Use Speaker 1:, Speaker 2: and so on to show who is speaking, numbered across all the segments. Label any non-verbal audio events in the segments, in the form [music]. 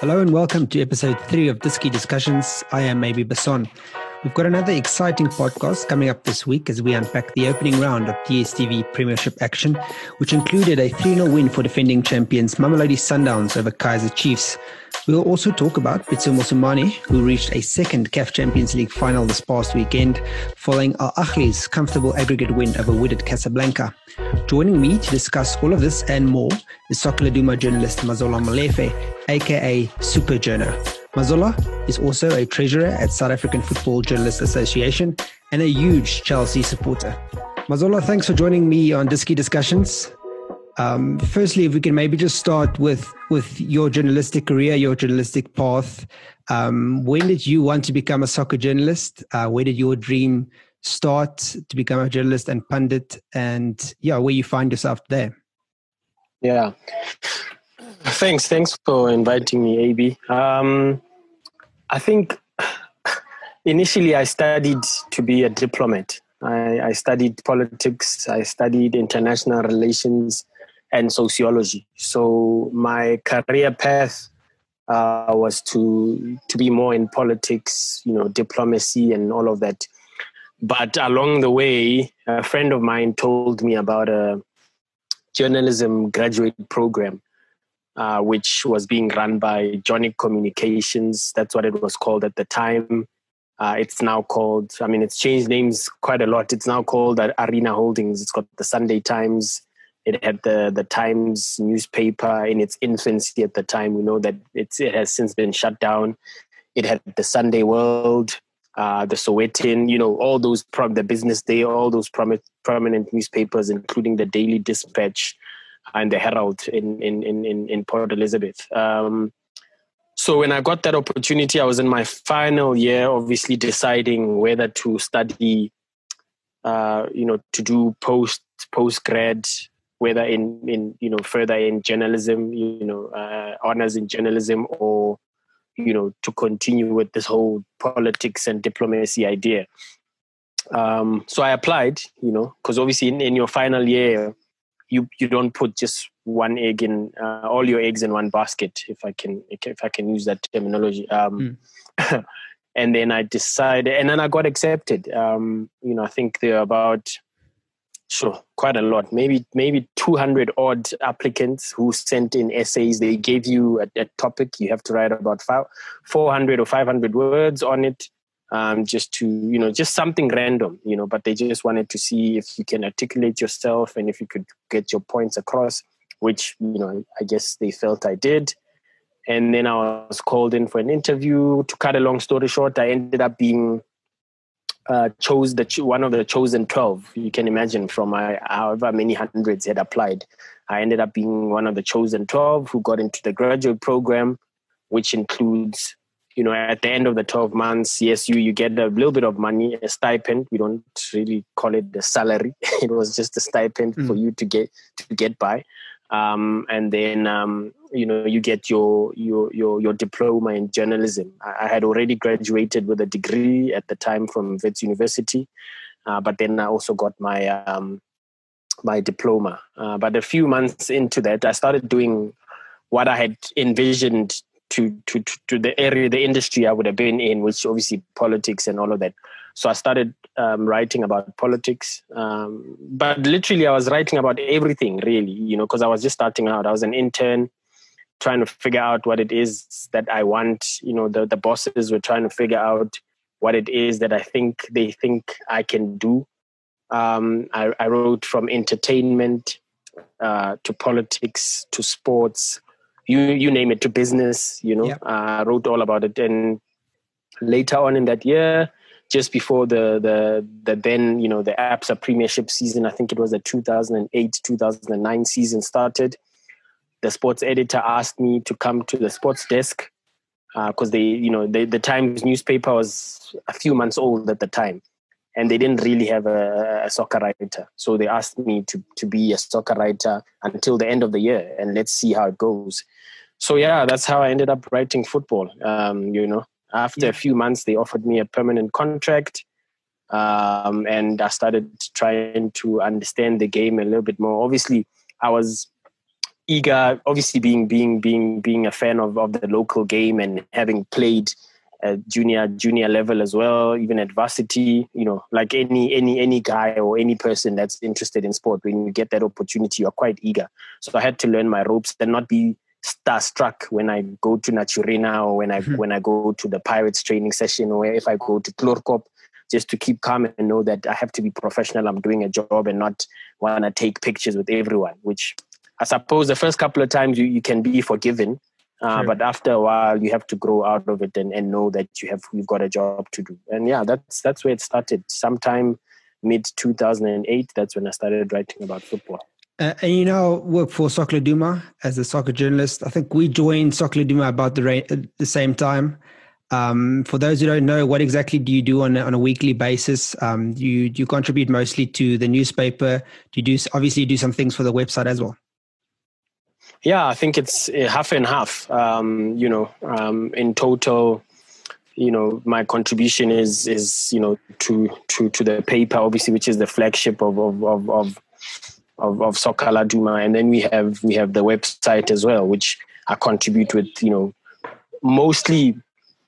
Speaker 1: Hello and welcome to episode three of Diski Discussions. I am AB Basson. We've got another exciting podcast coming up this week as we unpack the opening round of DSTV Premiership action, which included a 3 0 win for defending champions Mamelodi Sundowns over Kaizer Chiefs. We'll also talk about Pitso Mosimane, who reached a second CAF Champions League final this past weekend, following Al Ahly's comfortable aggregate win over Wydad Casablanca. Joining me to discuss all of this and more is Soccer Laduma journalist Mazola Molefe, aka Super Journo. Mazola is also a treasurer at South African Football Journalists Association and a huge Chelsea supporter. Mazola, thanks for joining me on Diski Discussions. Um, firstly, if we can maybe just start with with your journalistic career, your journalistic path. Um, when did you want to become a soccer journalist? Uh, where did your dream start to become a journalist and pundit? And yeah, where you find yourself there?
Speaker 2: Yeah, thanks. Thanks for inviting me, AB. Um, I think [sighs] initially I studied to be a diplomat. I, I studied politics. I studied international relations and sociology. So my career path uh, was to to be more in politics, you know, diplomacy and all of that. But along the way, a friend of mine told me about a journalism graduate program, uh, which was being run by Johnnic Communications. That's what it was called at the time. Uh, it's now called, I mean, it's changed names quite a lot. It's now called Arena Holdings. It's got the Sunday Times, it had the the Times newspaper in its infancy at the time. We know that it's, it has since been shut down. It had the Sunday World, uh, the Sowetan, you know, all those from the Business Day, all those prom- prominent newspapers, including the Daily Dispatch and the Herald in in in in Port Elizabeth. Um, so when I got that opportunity, I was in my final year, obviously deciding whether to study, uh, you know, to do post post grad whether in in you know further in journalism, you know, uh, honors in journalism, or you know to continue with this whole politics and diplomacy idea. Um, so I applied, you know, because obviously in, in your final year, you you don't put just one egg in uh, all your eggs in one basket, if I can if I can use that terminology. Um, mm. [laughs] and then I decided, and then I got accepted. Um, you know, I think there are about Sure, quite a lot. Maybe maybe 200 odd applicants who sent in essays. They gave you a, a topic. You have to write about five, 400 or 500 words on it, um, just to you know, just something random, you know. But they just wanted to see if you can articulate yourself and if you could get your points across, which you know, I guess they felt I did. And then I was called in for an interview. To cut a long story short, I ended up being uh, chose the one of the chosen 12 you can imagine from uh, however many hundreds had applied i ended up being one of the chosen 12 who got into the graduate program which includes you know at the end of the 12 months yes you you get a little bit of money a stipend we don't really call it the salary [laughs] it was just a stipend mm. for you to get to get by um, and then um, you know you get your your your your diploma in journalism. I, I, had already graduated with a degree at the time from Wits University, uh, but then I also got my um, my diploma. Uh, but a few months into that, I started doing what I had envisioned to to to the area, the industry I would have been in, which obviously politics and all of that. So I started um, writing about politics, um, but literally I was writing about everything, really, you know, because I was just starting out. I was an intern, trying to figure out what it is that I want. You know, the the bosses were trying to figure out what it is that I think they think I can do. Um, I, I, wrote from entertainment uh, to politics to sports, you you name it, to business. You know, I wrote all about it, and later on in that year just before the the the then you know the ABSA Premiership season. I think it was the 2008 2009 season started. The sports editor asked me to come to the sports desk because uh, they you know they, the Times newspaper was a few months old at the time, and they didn't really have a, a soccer writer. So they asked me to to be a soccer writer until the end of the year, and let's see how it goes. So yeah, that's how I ended up writing football. Um, you know, after yeah. a few months, they offered me a permanent contract. Um, and I started trying to understand the game a little bit more. Obviously, I was eager. Obviously, being being being being a fan of, of the local game and having played at junior junior level as well, even at varsity. You know, like any any any guy or any person that's interested in sport, when you get that opportunity, you're quite eager. So I had to learn my ropes and not be starstruck when I go to Naturena or when I mm-hmm. when I go to the Pirates training session or if I go to Chloorkop, just to keep calm and know that I have to be professional. I'm doing a job and not want to take pictures with everyone. Which I suppose the first couple of times you, you can be forgiven, uh, sure. but after a while you have to grow out of it and, and know that you have you've got a job to do. And yeah, that's that's where it started. Sometime mid 2008, that's when I started writing about football.
Speaker 1: Uh, and you now work for Soccer Laduma as a soccer journalist. I think we joined Soccer Laduma about the, ra- the same time. Um, for those who don't know, what exactly do you do on a, on a weekly basis? Um, you you contribute mostly to the newspaper? Do you do obviously you do some things for the website as well?
Speaker 2: Yeah, I think it's uh, half and half. Um, you know, um, in total, you know, my contribution is is you know to to to the paper, obviously, which is the flagship of of of, of of, of Soccer and then we have we have the website as well, which I contribute with. You know, mostly,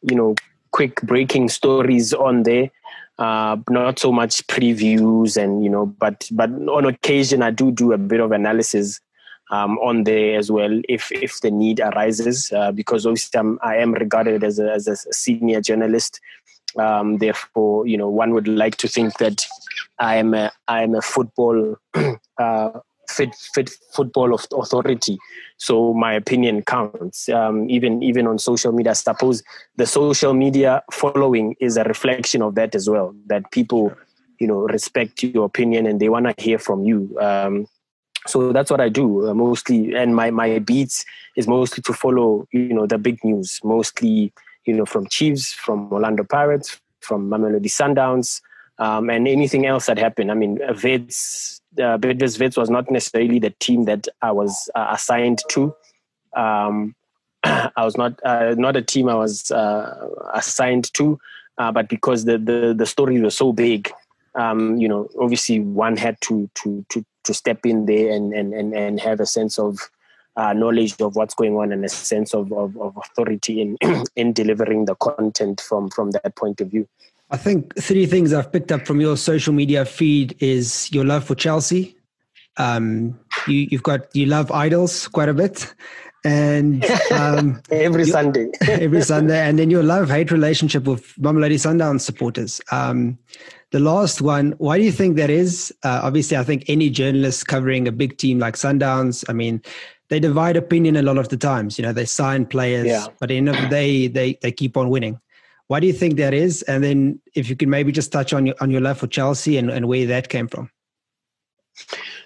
Speaker 2: you know, quick breaking stories on there. Uh, not so much previews and you know, but but on occasion I do do a bit of analysis um, on there as well if if the need arises uh, because obviously I'm, I am regarded as a, as a senior journalist um, therefore, you know, one would like to think that I am a, I am a football [clears throat] uh, fit fit football authority. So my opinion counts. Um, even even on social media, I suppose the social media following is a reflection of that as well. That people, you know, respect your opinion and they want to hear from you. Um, so that's what I do uh, mostly, and my my beats is mostly to follow, you know, the big news, mostly you know, from Chiefs, from Orlando Pirates, from Mamelodi Sundowns, um, and anything else that happened. I mean, Wits, uh, Wits was not necessarily the team that I was uh, assigned to. Um, [clears throat] I was not uh, not a team I was uh, assigned to, uh, but because the, the the stories were so big, um, you know, obviously one had to to to to step in there and and and, and have a sense of uh, knowledge of what's going on and a sense of, of, of authority in [clears throat] in delivering the content from from that point of view.
Speaker 1: I think three things I've picked up from your social media feed is your love for Chelsea. Um, you, you've got you love idols quite a bit, and [laughs] um,
Speaker 2: every
Speaker 1: you,
Speaker 2: Sunday, [laughs]
Speaker 1: every Sunday, and then your love hate relationship with Mamelodi Sundowns supporters. Um, the last one, why do you think that is? Uh, obviously, I think any journalist covering a big team like Sundowns, I mean, they divide opinion a lot of the times. You know, they sign players, yeah. but in the end of the day, they they keep on winning. Why do you think that is? And then if you could maybe just touch on your on your love for Chelsea and, and where that came from.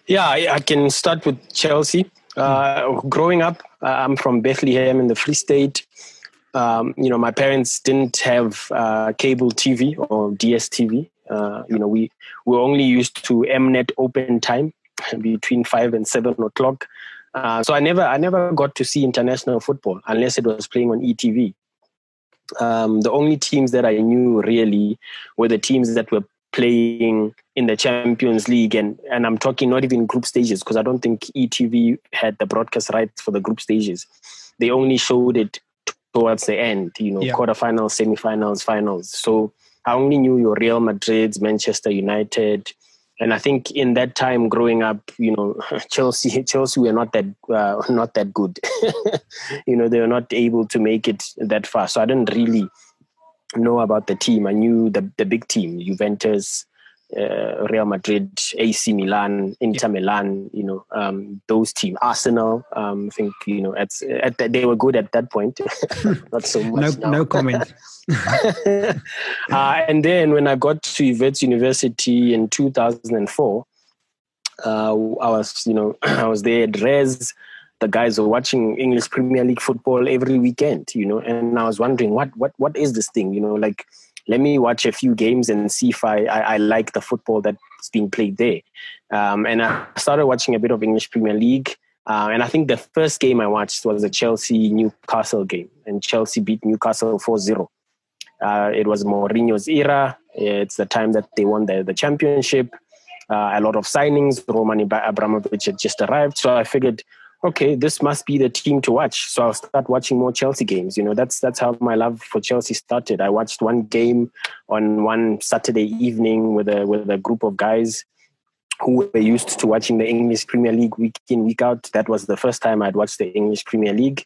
Speaker 2: Yeah, I, I can start with Chelsea. Uh, growing up, uh, I'm from Bethlehem in the Free State. Um, you know, my parents didn't have uh, cable TV or DSTV. Uh, you know, we were only used to Mnet open time [laughs] between five and seven o'clock. Uh, so I never, I never got to see international football unless it was playing on ETV. Um, the only teams that I knew really were the teams that were playing in the Champions League, and and I'm talking not even group stages because I don't think ETV had the broadcast rights for the group stages. They only showed it towards the end, you know, yeah. quarterfinals, semifinals, finals. So I only knew your Real Madrid's, Manchester United, and I think in that time growing up, you know, [laughs] Chelsea Chelsea were not that uh, [laughs] not that good. [laughs] you know, they were not able to make it that far. So I didn't really know about the team. I knew the the big team, Juventus, uh, Real Madrid, AC Milan, Inter. Milan, you know, um, those teams, Arsenal. Um, I think you know, at, at the, they were good at that point. [laughs] Not so [laughs] much.
Speaker 1: no, no comment. [laughs]
Speaker 2: uh, and then when I got to Wits University in 2004, uh, I was, you know, [clears throat] I was there at Res. The guys were watching English Premier League football every weekend, you know, and I was wondering what, what, what is this thing, you know, like let me watch a few games and see if I, I, I like the football that's being played there. Um, and I started watching a bit of English Premier League. Uh, and I think the first game I watched was a Chelsea Newcastle game, and Chelsea beat Newcastle 4 0. Uh, it was Mourinho's era. It's the time that they won the, the championship. Uh, a lot of signings. Roman Abramovich had just arrived. So I figured, okay, this must be the team to watch. So I'll start watching more Chelsea games. You know, that's that's how my love for Chelsea started. I watched one game on one Saturday evening with a with a group of guys who were used to watching the English Premier League week in week out. That was the first time I'd watched the English Premier League,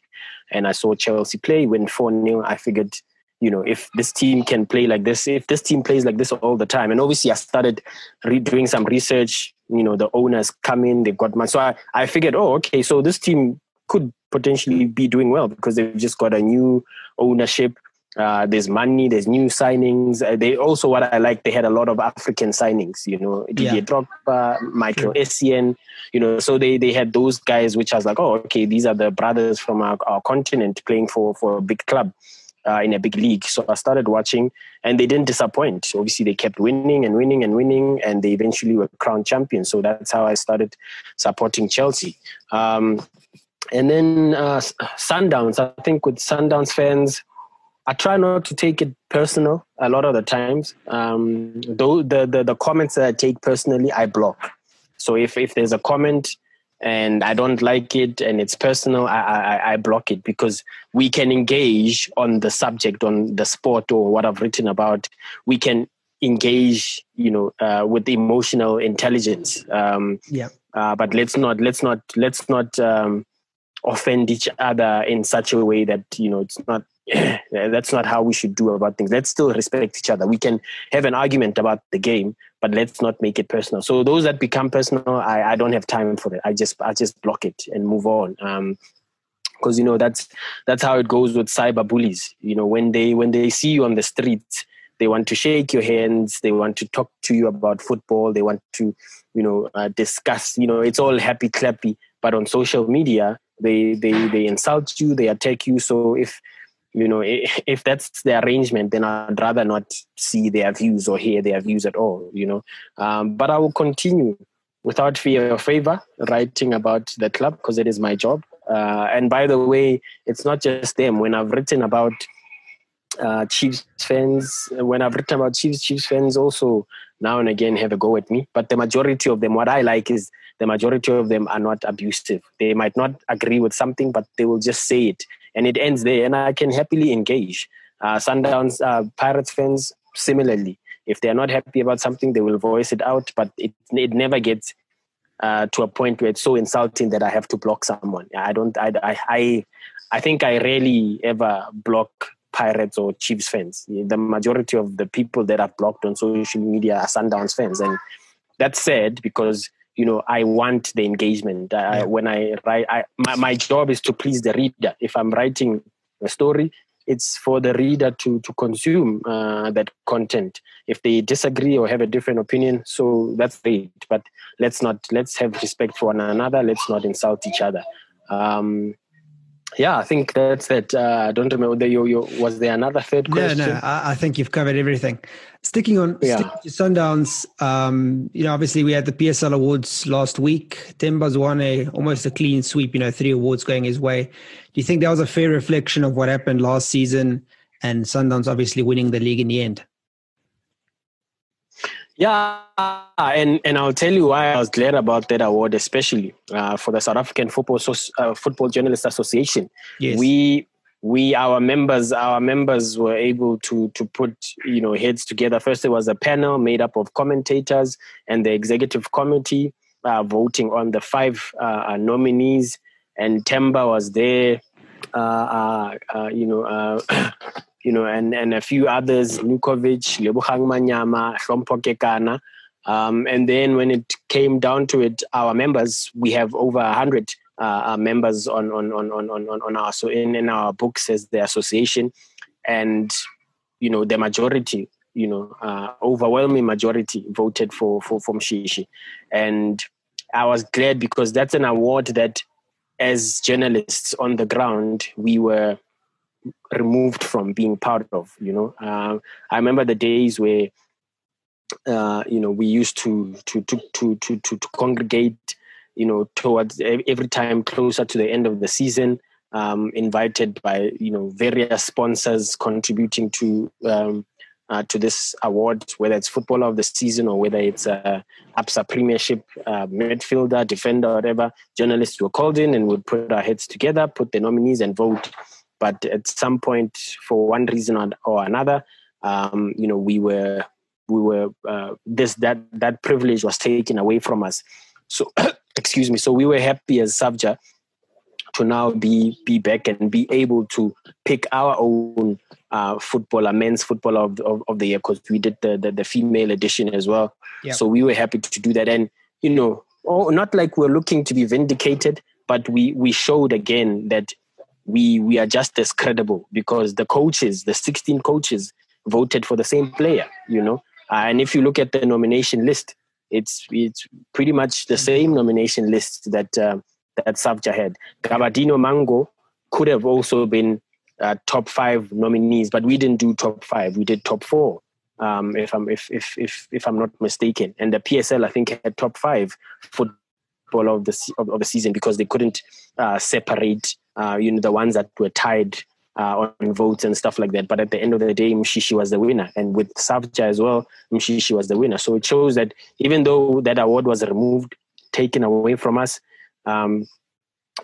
Speaker 2: and I saw Chelsea play. When four 0 I figured you know, if this team can play like this, if this team plays like this all the time, and obviously I started re- doing some research. You know, the owners come in, they've got money, so I, I figured, oh, okay, so this team could potentially be doing well because they've just got a new ownership. Uh, there's money, there's new signings. Uh, they also, what I like, they had a lot of African signings. You know, Didier yeah. Drogba, Michael sure. Essien. You know, so they they had those guys, which I was like, oh, okay, these are the brothers from our, our continent playing for for a big club uh, in a big league. So I started watching, and they didn't disappoint. Obviously, they kept winning and winning and winning, and they eventually were crowned champions. So that's how I started supporting Chelsea. Um, and then uh, Sundowns, I think with Sundowns fans, I try not to take it personal a lot of the times. Um, though the, the, the comments that I take personally, I block. So if, if there's a comment and I don't like it and it's personal, I, I, I, block it because we can engage on the subject, on the sport or what I've written about. We can engage, you know, uh, with emotional intelligence. Um,
Speaker 1: yeah.
Speaker 2: Uh, but let's not, let's not, let's not um, offend each other in such a way that you know it's not. That's not how we should do about things. Let's still respect each other. We can have an argument about the game, but let's not make it personal. So those that become personal, I, I don't have time for it. I just I just block it and move on. Um, because you know that's that's how it goes with cyber bullies. You know when they when they see you on the street, they want to shake your hands. They want to talk to you about football. They want to you know uh, discuss. You know it's all happy clappy. But on social media, they they they insult you. They attack you. So if you know [laughs] if that's the arrangement then i'd rather not see their views or hear their views at all you know um, but i will continue without fear or favor writing about the club because it is my job uh, and by the way it's not just them when i've written about uh, Chiefs fans, when I've written about Chiefs, Chiefs fans also now and again have a go at me. But the majority of them, what I like is the majority of them are not abusive. They might not agree with something, but they will just say it and it ends there. And I can happily engage. Uh, Sundowns uh, Pirates fans similarly, if they are not happy about something, they will voice it out. But it it never gets uh, to a point where it's so insulting that I have to block someone. I don't. I I I, I think I rarely ever block Pirates or Chiefs fans. The majority of the people that I've blocked on social media are Sundowns fans, and that's sad because you know i want the engagement. Uh, yeah. when i write I, my, my job is to please the reader. If i'm writing a story it's for the reader to to consume uh, that content. If they disagree or have a different opinion so that's great. But let's not let's have respect for one another. Let's not insult each other. Um, yeah, I think that's it. Uh, I don't remember. You, you, was there another third question?
Speaker 1: No, no. I, I think you've covered everything. Sticking on yeah. sticking to Sundowns, um, you know, obviously we had the PSL awards last week. Themba's won a almost a clean sweep. You know, three awards going his way. Do you think that was a fair reflection of what happened last season? And Sundowns obviously winning the league in the end.
Speaker 2: Yeah, and and I'll tell you why I was glad about that award, especially uh, for the South African Football uh, Football Journalists Association.
Speaker 1: Yes.
Speaker 2: We we our members our members were able to to put you know heads together. First, there was a panel made up of commentators and the executive committee uh, voting on the five uh, uh, nominees, and Themba was there. Uh, you know. You know, and, and a few others, Nurkovic, Lebogang Manyama, Hlompho Kekana. Um, and then when it came down to it, our members, we have over 100 uh, uh, members on, on, on, on, on, on our, so in, in our books as the association. And, you know, the majority, you know, uh, overwhelming majority voted for, for, for Mshishi. And I was glad because that's an award that as journalists on the ground, we were removed from being part of you know uh, i remember the days where uh, you know we used to to to to to to, congregate you know towards every time closer to the end of the season um, invited by you know various sponsors contributing to um, uh, to this award, whether it's footballer of the season or whether it's a ABSA Premiership uh, midfielder, defender, whatever. Journalists were called in and would put our heads together, put the nominees and vote. But at some point, for one reason or, another, um, you know, we were we were uh, this that that privilege was taken away from us. So, [coughs] excuse me. So we were happy as SAFJA to now be be back and be able to pick our own uh, footballer, men's footballer of, of, of the year, because we did the, the, the female edition as well. Yep. So we were happy to do that, and you know, oh, not like we're looking to be vindicated, but we we showed again that we we are just as credible because the coaches, the 16 coaches, voted for the same player. You know, uh, and if you look at the nomination list, it's it's pretty much the same nomination list that. Uh, that SAFJA had. Gabadinho Mhango could have also been uh, top five nominees, but we didn't do top five. We did top four, um, if I'm if, if if if I'm not mistaken. And the PSL I think had top five football of the of, of the season because they couldn't uh, separate, uh, you know, the ones that were tied. Uh, on votes and stuff like that. But at the end of the day, Mshishi was the winner. And with SAFJA as well, Mshishi was the winner. So it shows that even though that award was removed, taken away from us, um,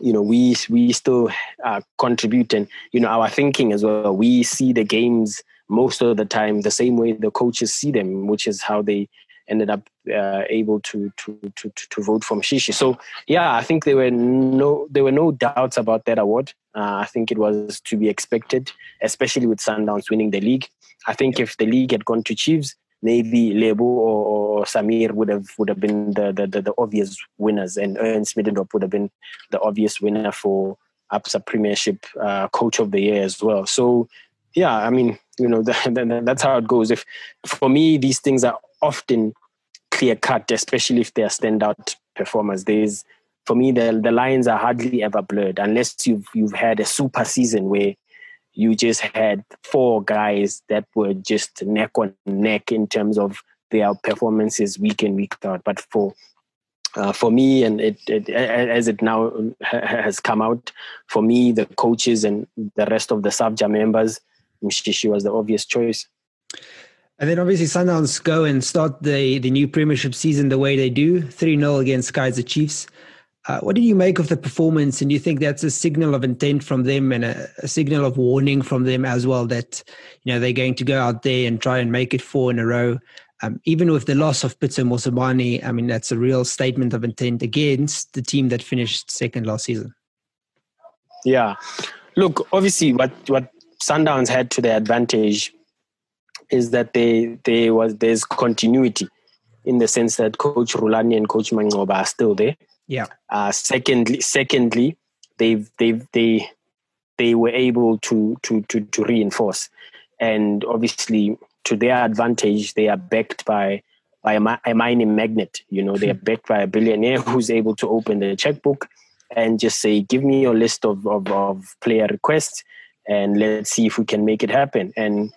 Speaker 2: you know we we still uh, contribute and you know our thinking as well we see the games most of the time the same way the coaches see them which is how they ended up uh, able to, to to to vote for Mshishi. So yeah, I think there were no there were no doubts about that award. Uh, I think it was to be expected, especially with Sundowns winning the league. I think if the league had gone to Chiefs, maybe Lebo or, or, Samir would have would have been the, the, the, the obvious winners, and Ernst Middendorp would have been the obvious winner for ABSA Premiership uh, Coach of the Year as well. So, yeah, I mean, you know, [laughs] the, the, that's how it goes. If for me, these things are often clear cut, especially if they are standout performers. There's for me, the the lines are hardly ever blurred unless you've you've had a super season where you just had four guys that were just neck on neck in terms of their performances week in week out. But for uh, for me, and it, it, as it now has come out, for me, the coaches and the rest of the SAFJA members, Mshishi was the obvious choice.
Speaker 1: And then obviously Sundowns go and start the, the new premiership season the way they do, 3-0 against Kaizer Chiefs. Uh, what do you make of the performance? And do you think that's a signal of intent from them and a, a, signal of warning from them as well that you know they're going to go out there and try and make it four in a row? Um, even with the loss of Pitso Mosimane, I mean that's a real statement of intent against the team that finished second last season.
Speaker 2: Yeah, look, obviously, what what Sundowns had to their advantage is that they they was there's continuity in the sense that Coach Rulani and Coach Manqoba are still there
Speaker 1: yeah.
Speaker 2: Uh, secondly, secondly, they've they've they they were able to to to to reinforce, and obviously to their advantage, they are backed by by a, a mining magnet. You know, they are backed by a billionaire [laughs] who's able to open the checkbook and just say, "Give me your list of of, of player requests, and let's see if we can make it happen." And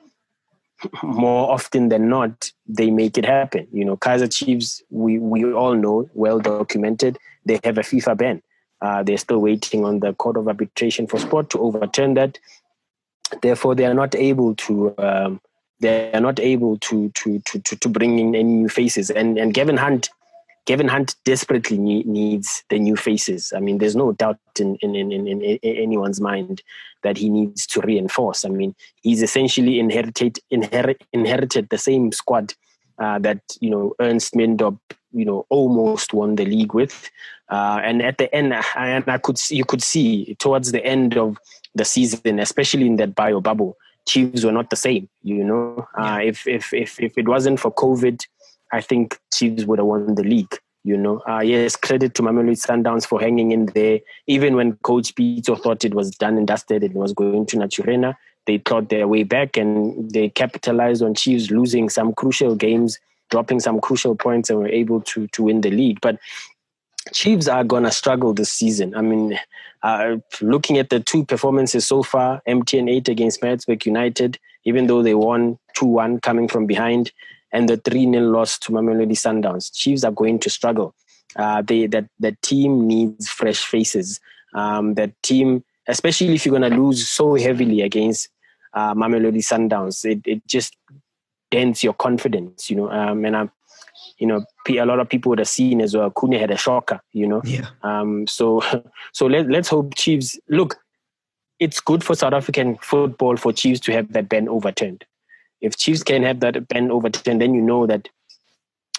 Speaker 2: more often than not, they make it happen. You know, Kaizer Chiefs, we, we all know, well documented, they have a FIFA ban. Uh, they're still waiting on the Court of Arbitration for Sport to overturn that. Therefore, they are not able to. Um, they are not able to, to to to to bring in any new faces. And and Gavin Hunt, Gavin Hunt desperately need, needs the new faces. I mean, there's no doubt in in, in in in anyone's mind that he needs to reinforce. I mean, he's essentially inherited inherit, inherited the same squad uh, that you know Ernst Middendorp you know almost won the league with. Uh, and at the end, and I could see, you could see towards the end of the season, especially in that bio bubble, Chiefs were not the same. You know, uh, if if if if it wasn't for COVID, I think Chiefs would have won the league. You know, uh, yes, credit to Mamelodi Sundowns for hanging in there. Even when Coach Pitso thought it was done and dusted, it was going to Naturena. They clawed their way back and they capitalized on Chiefs losing some crucial games dropping some crucial points and were able to to win the league. But Chiefs are gonna struggle this season. I mean, uh, looking at the two performances so far, MTN eight against Maritzburg United, even though they won two one coming from behind, and the three 0 loss to Mamelodi Sundowns, Chiefs are going to struggle. Uh, they that the team needs fresh faces. Um, that team, especially if you're gonna lose so heavily against uh, Mamelodi Sundowns, it, it just dents your confidence. You know, um, and I, you know, a lot of people would have seen as well. Khune had a shocker. You know,
Speaker 1: yeah.
Speaker 2: Um, so [laughs] so let let's hope Chiefs look. It's good for South African football for Chiefs to have that ban overturned. If Chiefs can have that ban overturned, then you know that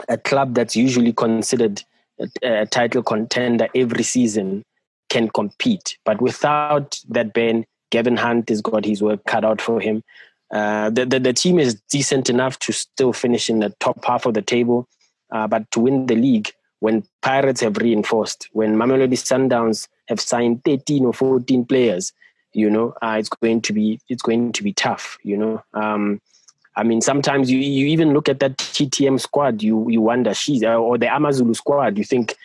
Speaker 2: a club that's usually considered a, a title contender every season can compete. But without that ban, Gavin Hunt has got his work cut out for him. Uh, the, the, the team is decent enough to still finish in the top half of the table, uh, but to win the league, when Pirates have reinforced, when Mamelodi Sundowns have signed 13 or 14 players, you know, uh, it's going to be it's going to be tough. You know, um, I mean, sometimes you you even look at that TTM squad, you you wonder, she's uh, or the Amazulu squad, you think,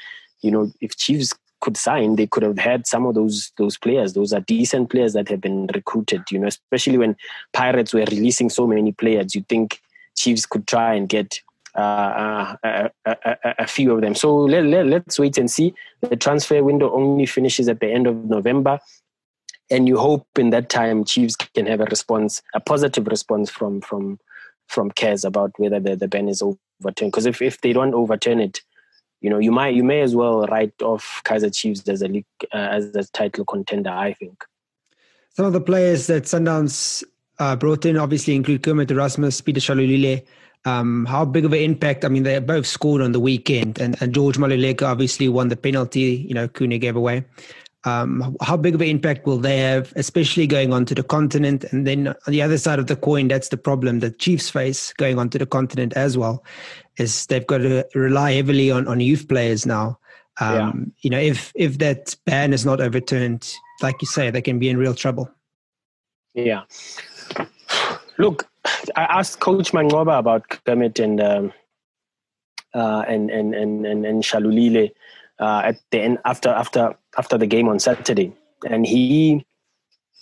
Speaker 2: you know, if Chiefs could sign, they could have had some of those those players. Those are decent players that have been recruited. You know, especially when Pirates were releasing so many players, you think Chiefs could try and get uh, uh, a, a, a, few of them. So let, let, let's wait and see. The transfer window only finishes at the end of November. And you hope in that time Chiefs can have a response, a positive response from from from CAS about whether the, the ban is overturned. Because if, if they don't overturn it, you know, you might you may as well write off Kaizer Chiefs as a league, uh, as a title contender. I think.
Speaker 1: Some of the players that Sundowns uh, brought in obviously include Kermit Erasmus, Peter Shalulile. Um, how big of an impact? I mean, they both scored on the weekend, and, and George Maluleke obviously won the penalty. You know, Khune gave away. Um, how big of an impact will they have, especially going on to the continent? And then on the other side of the coin, that's the problem that Chiefs face going onto the continent as well, is they've got to rely heavily on, on youth players now. Um, yeah. You know, if if that ban is not overturned, like you say, they can be in real trouble.
Speaker 2: Yeah. Look, I asked Coach Manqoba about Kermit and um, uh, and, and and and and Shalulile uh, at the end after after after the game on Saturday, and he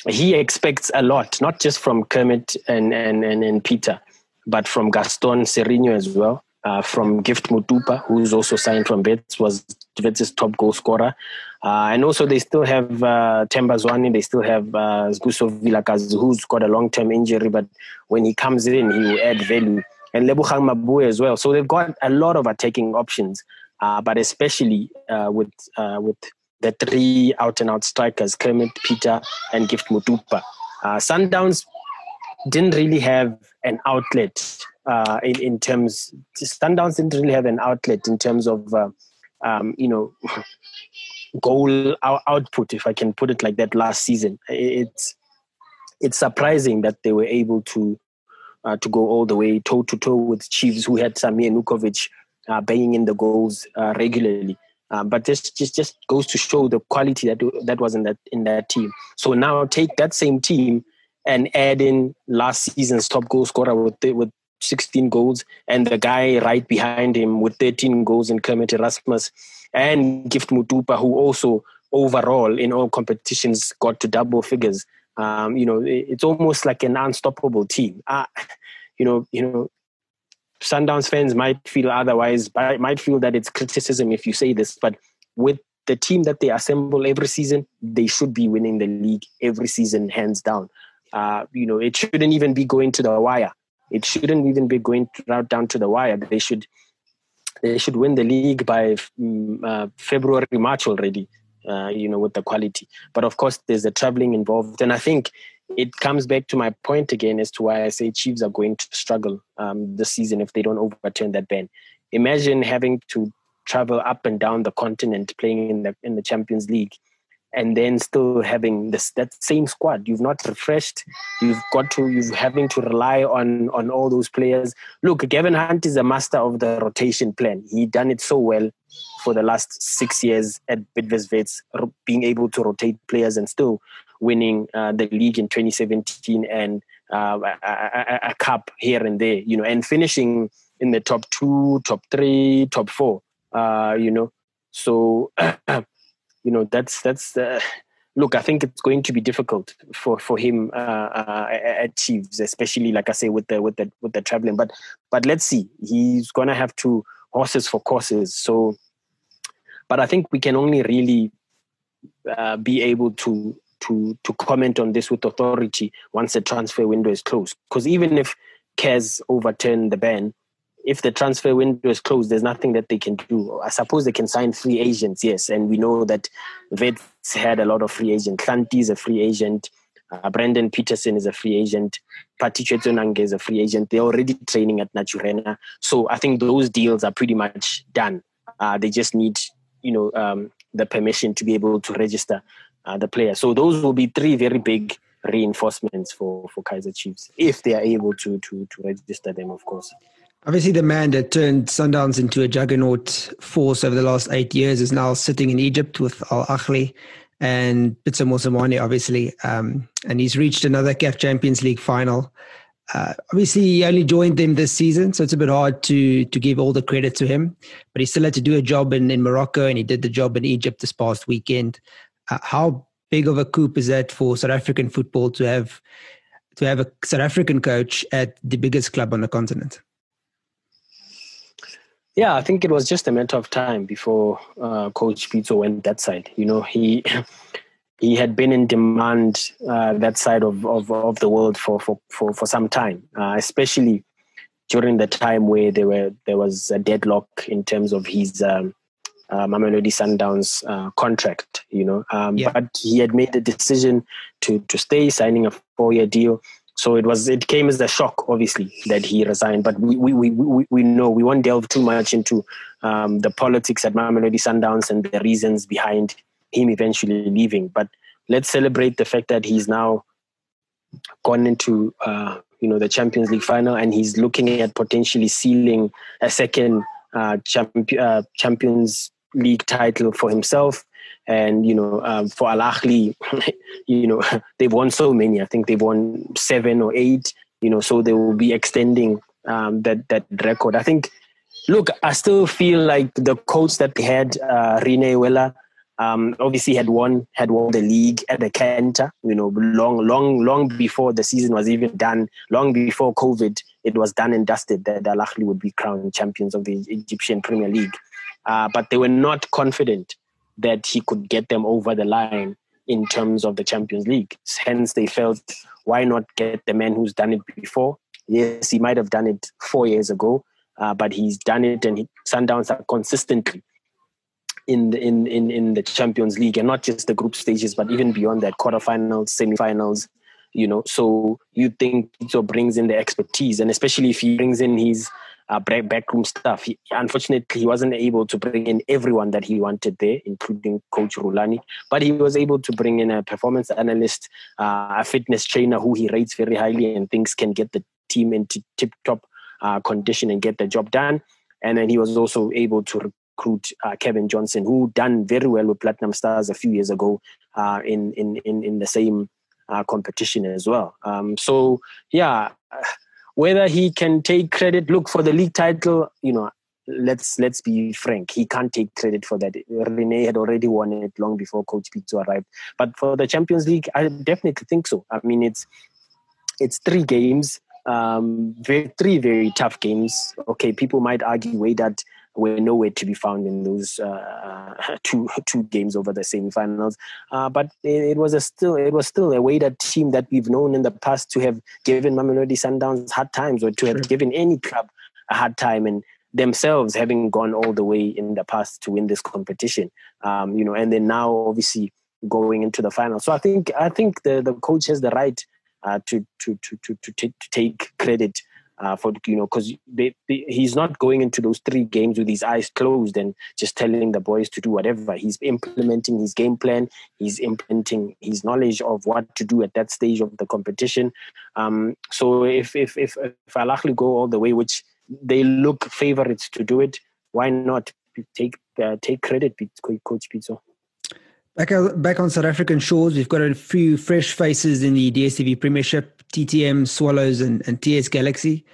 Speaker 2: he expects a lot, not just from Kermit and and and, and Peter, but from Gaston Sirino as well. Uh, from Gift Motupa, who's also signed from Wits, was Wits' top goal scorer. Uh, and also they still have uh, Themba Zwane, they still have uh, who's got a long-term injury, but when he comes in, he will add value. And Lebogang Maboe as well. So they've got a lot of attacking options, uh, but especially uh, with uh, with the three out and out strikers, Kermit, Peter, and Gift Motupa. Uh, Sundowns didn't really have an outlet uh, in, in terms, Sundowns didn't really have an outlet in terms of, um, you know, [laughs] goal output, if I can put it like that, last season. It's, it's surprising that they were able to uh, to go all the way toe to toe with Chiefs, who had Samir Nurkovic uh, banging in the goals uh, regularly. Um, but this just just goes to show the quality that that was in that in that team. So now take that same team and add in last season's top goal scorer with with 16 goals, and the guy right behind him with 13 goals in Kermit Erasmus, and Gift Motupa who also overall in all competitions got to double figures. Um, you know, it's almost like an unstoppable team. Uh, you know, you know, Sundowns fans might feel otherwise, might feel that it's criticism if you say this, but with the team that they assemble every season, they should be winning the league every season, hands down. Uh, you know, it shouldn't even be going to the wire. It shouldn't even be going right down to the wire. They should, they should win the league by mm, uh, February, March already. Uh, you know, with the quality. But of course, there's the traveling involved, and I think it comes back to my point again as to why I say Chiefs are going to struggle um, this season if they don't overturn that ban. Imagine having to travel up and down the continent playing in the in the Champions League, and then still having this that same squad. You've not refreshed. You've got to you're having to rely on on all those players. Look, Gavin Hunt is a master of the rotation plan. He done it so well for the last six years at Bidvest being able to rotate players and still winning uh, the league in 2017 and uh, a, a, a, cup here and there, you know, and finishing in the top two, top three, top four, uh, you know. So, [clears throat] you know, that's that's the look. I think it's going to be difficult for for him uh, uh, at Chiefs, especially like I say with the with the with the traveling. But but let's see. He's gonna have to horses for courses. So, but I think we can only really uh, be able to to to comment on this with authority once the transfer window is closed. Because even if CAS overturn the ban, if the transfer window is closed, there's nothing that they can do. I suppose they can sign free agents, yes, and we know that Wits had a lot of free agents. Klanti is a free agent. Uh, Brandon Petersen is a free agent. Pati Chetunange is a free agent. They're already training at Naturena. So I think those deals are pretty much done. Uh, they just need, you know, um, the permission to be able to register uh, the player. So those will be three very big reinforcements for, for Kaizer Chiefs if they are able to, to, to register them, of course.
Speaker 1: Obviously, the man that turned Sundowns into a juggernaut force over the last eight years is now sitting in Egypt with Al Ahly and Pitso Mosimane, obviously. Um, and he's reached another CAF Champions League final. Uh, obviously, he only joined them this season, so it's a bit hard to to give all the credit to him. But he still had to do a job in, in Morocco, and he did the job in Egypt this past weekend. How big of a coup is that for South African football to have to have a South African coach at the biggest club on the continent?
Speaker 2: Yeah, I think it was just a matter of time before uh, Coach Pitso went that side. You know, he [laughs] he had been in demand uh, that side of, of, of the world for, for, for, for some time, uh, especially during the time where there were there was a deadlock in terms of his um, uh, Mamelodi Sundowns uh, contract. You know, um, yeah. but he had made the decision to to stay, signing a four year deal. So it was it came as a shock, obviously, that he resigned. But we we, we, we, we know we won't delve too much into um, the politics at Mamelodi Sundowns and the reasons behind him eventually leaving. But let's celebrate the fact that he's now gone into uh, you know the Champions League final and he's looking at potentially sealing a second uh, champ- uh, Champions League title for himself and you know, um, for Al Ahly, [laughs] you know, [laughs] they've won so many. I think they've won seven or eight. You know, so they will be extending um, that that record. I think. Look, I still feel like the coach that they had, uh, Rene Weiler, um, obviously had won had won the league at the Kenta. You know, long, long, long before the season was even done, long before COVID, it was done and dusted that Al Ahly would be crowned champions of the Egyptian Premier League. Uh, but they were not confident that he could get them over the line in terms of the Champions League. Hence, they felt, why not get the man who's done it before? Yes, he might have done it four years ago, uh, but he's done it, and he, Sundowns are consistently in the in, in in the Champions League, and not just the group stages, but even beyond that, quarterfinals, semifinals. You know, so you think so brings in the expertise, and especially if he brings in his uh, backroom stuff. He, unfortunately, he wasn't able to bring in everyone that he wanted there, including Coach Rulani. But he was able to bring in a performance analyst, uh, a fitness trainer who he rates very highly and thinks can get the team into tip top uh, condition and get the job done. And then he was also able to recruit uh, Cavin Johnson, who done very well with Platinum Stars a few years ago uh, in, in, in, in the same uh, competition as well. Um, so, yeah whether he can take credit, look for the league title, you know, let's let's be frank, he can't take credit for that. Rene had already won it long before Coach Pitso arrived. But for the Champions League, I definitely think so. I mean, it's it's three games, um, very, three very tough games. Okay, people might argue way that were nowhere to be found in those uh, [laughs] two [laughs] two games over the semifinals. Uh, but it, it, was a still it was still a way that team that we've known in the past to have given Mamelodi Sundowns hard times or to have given any club a hard time and themselves having gone all the way in the past to win this competition. Um, you know, and then now obviously going into the final. So I think I think the, the coach has the right uh, to, to, to, to, to take credit uh, for you know because he's not going into those three games with his eyes closed and just telling the boys to do whatever. He's implementing his game plan. He's implementing his knowledge of what to do at that stage of the competition. Um, so if if if if Al go all the way, which they look favorites to do it, why not take uh, take credit, Coach Pitso?
Speaker 1: Back, back on South African shores, we've got a few fresh faces in the DSTV Premiership, TTM, Swallows, and, and TS Galaxy.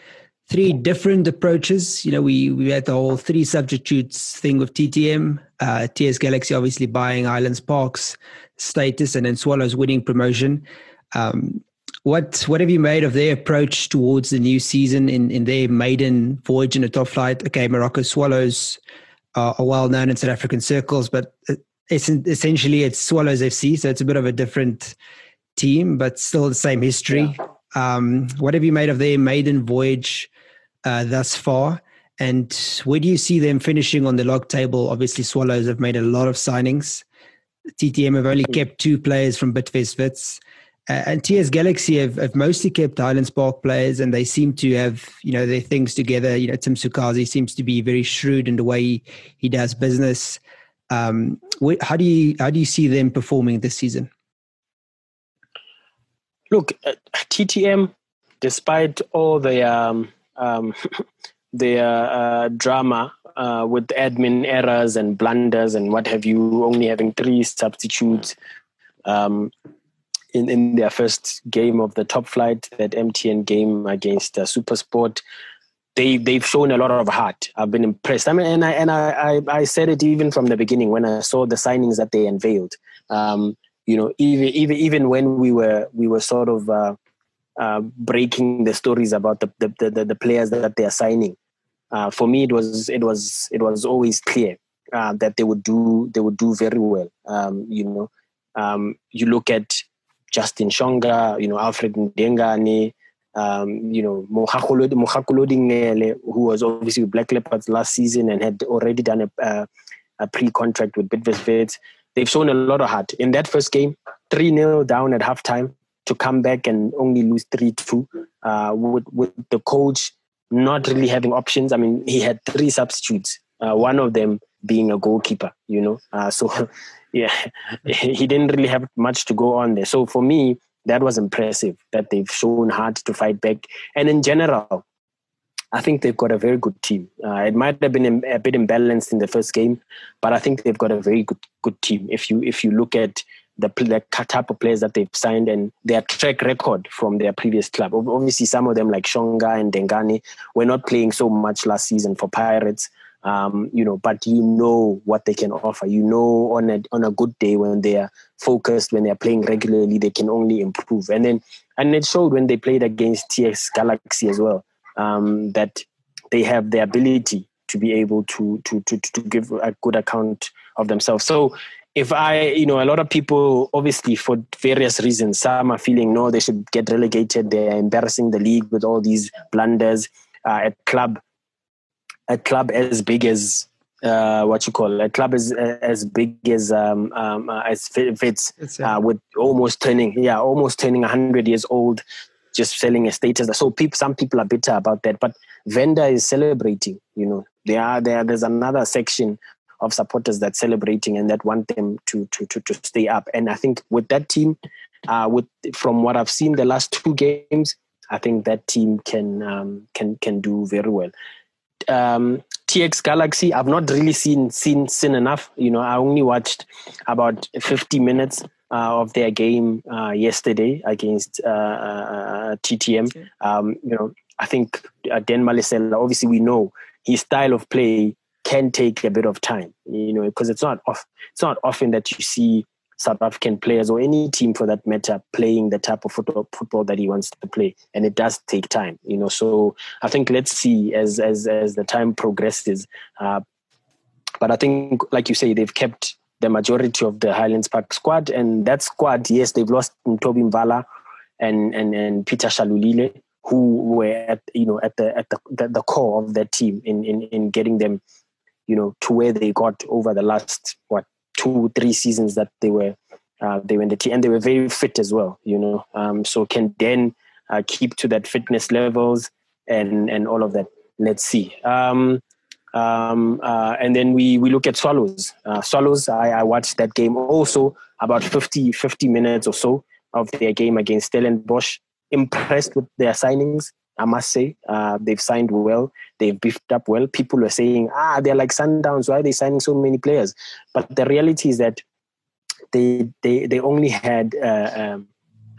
Speaker 1: Three different approaches. You know, we, we had the whole three substitutes thing with TTM, uh, TS Galaxy obviously buying Highlands Park's status, and then Swallows winning promotion. Um, what what have you made of their approach towards the new season in, in their maiden voyage in a top flight? Okay, Moroka Swallows are, are well known in South African circles, but uh, it's essentially it's Swallows FC, so it's a bit of a different team, but still the same history. Yeah. Um, what have you made of their maiden voyage uh, thus far? And where do you see them finishing on the log table? Obviously, Swallows have made a lot of signings. TTM have only hmm. kept two players from Bidvest Wits. Uh, and TS Galaxy have, have mostly kept Highlands Park players, and they seem to have you know their things together. You know, Tim Sukazi seems to be very shrewd in the way he, he does business. Um, how do you how do you see them performing this season?
Speaker 2: Look, uh, TTM, despite all the um, um, [laughs] the uh, drama uh, with admin errors and blunders and what have you, only having three substitutes. Um, in, in their first game of the top flight, that MTN game against uh, Supersport, they they've shown a lot of heart. I've been impressed. I mean, and I and I, I, I said it even from the beginning when I saw the signings that they unveiled. Um, you know, even even even when we were we were sort of uh, uh, breaking the stories about the the, the, the players that they are signing. Uh, for me, it was it was it was always clear uh, that they would do they would do very well. Um, you know, um, you look at Justin Shonga, you know, Alfred Ndengane, um, you know, Mohakulodi who was obviously with Black Leopards last season and had already done a, a pre-contract with Bidvest. They've shown a lot of heart. In that first game, 3-0 down at halftime to come back and only lose 3-2 uh, with, with the coach not really having options. I mean, he had three substitutes, uh, one of them being a goalkeeper, you know. Uh, so [laughs] yeah, [laughs] he didn't really have much to go on there. So for me, that was impressive that they've shown heart to fight back. And in general, I think they've got a very good team. Uh, it might have been a bit imbalanced in the first game, but I think they've got a very good good team. If you if you look at the, the type of players that they've signed and their track record from their previous club. Obviously, some of them like Shonga and Ndengane were not playing so much last season for Pirates, um, you know, but you know what they can offer. You know, on a on a good day when they are focused, when they are playing regularly, they can only improve. And then, and it showed when they played against TS Galaxy as well um, that they have the ability to be able to to to to give a good account of themselves. So if I, you know, a lot of people, obviously for various reasons, some are feeling no, they should get relegated. They're embarrassing the league with all these blunders. Uh, at club a club as big as uh, what you call a club as as big as um, um, uh, as Wits uh, with almost turning yeah almost turning hundred years old, just selling a status. So people, some people are bitter about that, but Venda is celebrating. You know, there are there there's another section of supporters that celebrating and that want them to to to, to stay up. And I think with that team, uh, with from what I've seen the last two [laughs] games, I think that team can um, can can do very well um, TS Galaxy, I've not really seen seen seen enough. You know, I only watched about 50 minutes uh, of their game uh, yesterday against uh, uh TTM. Okay. Um, you know, I think uh, Dan Malesela. Obviously, we know his style of play can take a bit of time. You know, because it's not off. It's not often that you see South African players or any team for that matter playing the type of football, football that he wants to play, and it does take time, you know. So I think let's see as as as the time progresses. Uh, but I think, like you say, they've kept the majority of the Highlands Park squad, and that squad, yes, they've lost Toby Mvala and and and Peter Shalulile, who were at you know at the at the the, the core of that team in, in in getting them, you know, to where they got over the last what two, three seasons that they were uh, they were in the team, and they were very fit as well. You know, um, so can then uh, keep to that fitness levels and and all of that. Let's see. Um, um, uh, and then we we look at Swallows. Uh, Swallows, I, I, watched that game also about 50, 50 minutes or so of their game against Stellenbosch. Impressed with their signings. I must say, uh, they've signed well. They've beefed up well. People are saying, ah, they're like Sundowns. Why are they signing so many players? But the reality is that they they they only had uh, um,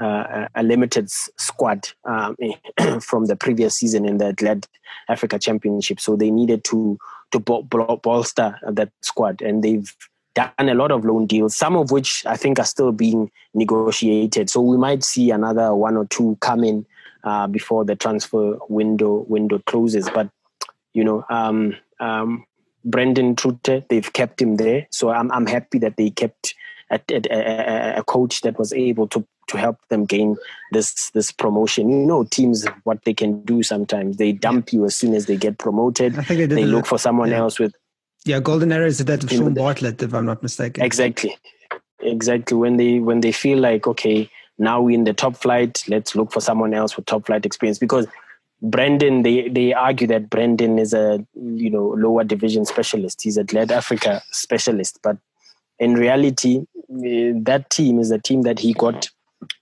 Speaker 2: uh, a limited squad um, [clears throat] from the previous season in the Glad Africa Championship, so they needed to to bolster that squad, and they've done a lot of loan deals, some of which I think are still being negotiated. So we might see another one or two come in uh, before the transfer window window closes. But you know, um, um, Brandon Truter, they've kept him there, so I'm I'm happy that they kept a, a, a, coach that was able to to help them gain this this promotion. You know, teams what they can do sometimes they dump you as soon as they get promoted. I think they, they look for someone yeah. else with.
Speaker 1: Yeah, Golden Arrows is that with Shaun Bartlett, if I'm not mistaken.
Speaker 2: Exactly, exactly. When they when they feel like okay, now we're in the top flight, let's look for someone else with top flight experience because Brandon, they, they argue that Brandon is a you know lower division specialist. He's a Glad Africa specialist, but in reality, eh, that team is a team that he got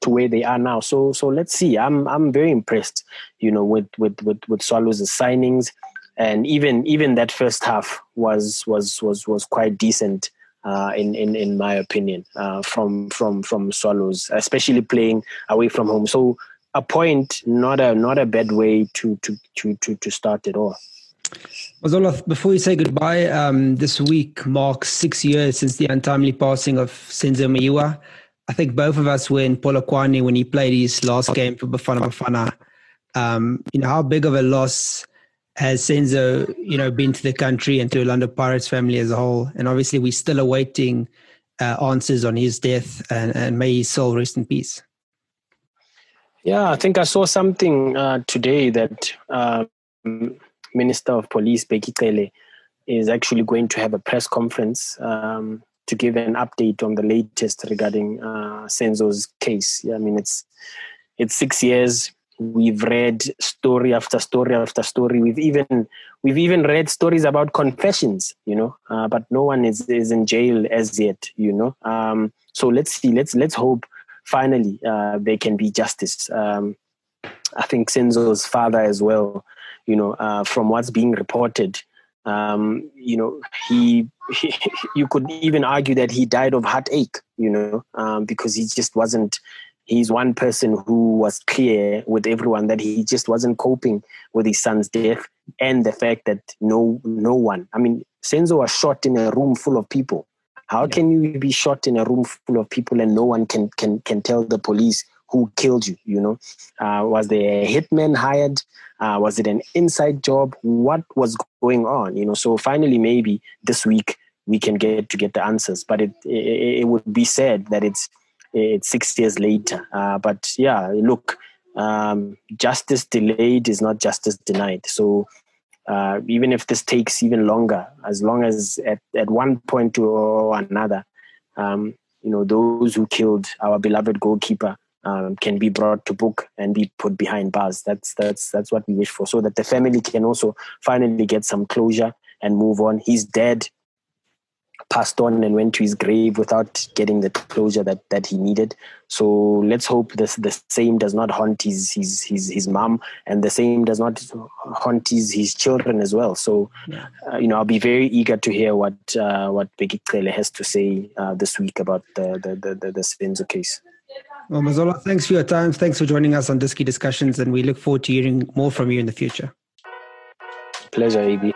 Speaker 2: to where they are now. So so let's see. I'm I'm very impressed, you know, with with with, with Swallows' signings, and even even that first half was was was was quite decent. Uh, in, in in my opinion, uh, from from from Swallows, especially playing away from home. So a point, not a not a bad way to to to to, to start it all.
Speaker 1: Mazola, before you say goodbye, um, this week marks six years since the untimely passing of Senzo Meyiwa. I think both of us were in Polokwane when he played his last game for Bafana Bafana. Um, you know, how big of a loss has Senzo, you know, been to the country and to Orlando Pirates family as a whole? And obviously, we're still awaiting uh, answers on his death, and, and may his soul rest in peace.
Speaker 2: Yeah, I think I saw something uh, today that uh, Minister of Police Cele is actually going to have a press conference um, to give an update on the latest regarding uh, Senzo's case. I mean, it's it's six years. We've read story after story after story. We've even we've even read stories about confessions, you know, uh, but no one is is in jail as yet, you know. Um, so let's see. Let's let's hope finally uh, there can be justice. Um, I think Senzo's father as well, you know, uh, from what's being reported, um, you know, he, he, [laughs] you could even argue that he died of heartache, you know, um, because he just wasn't, he's one person who was clear with everyone that he just wasn't coping with his son's death and the fact that no, no one, I mean, Senzo was shot in a room full of people how yeah. can you be shot in a room full of people and no one can can can tell the police who killed you? You know, uh, was there a hitman hired? Uh, was it an inside job? What was going on? You know, so finally, maybe this week we can get to get the answers. But it it, it would be said that it's it's six years later. Uh, but yeah, look, um, justice delayed is not justice denied. So uh, even if this takes even longer, as long as at, at one point or another, um, you know, those who killed our beloved goalkeeper um, can be brought to book and be put behind bars. That's that's that's what we wish for, so that the family can also finally get some closure and move on. He's dead passed on and went to his grave without getting the closure that, that he needed. So let's hope this the same does not haunt his his his, his mom, and the same does not haunt his, his children as well. So, yeah. uh, you know, I'll be very eager to hear what uh, what Bheki Cele has to say uh, this week about the the the, the, the case.
Speaker 1: Well, Mazola, thanks for your time. Thanks for joining us on Diski Discussions, and we look forward to hearing more from you in the future.
Speaker 2: Pleasure, AB.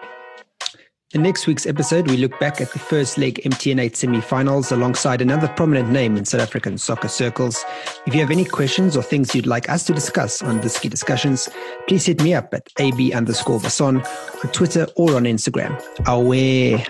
Speaker 1: In next week's episode, we look back at the first leg MTN 8 semi-finals alongside another prominent name in South African soccer circles. If you have any questions or things you'd like us to discuss on Diski Discussions, please hit me up at AB underscore Basson on Twitter or on Instagram. Aware.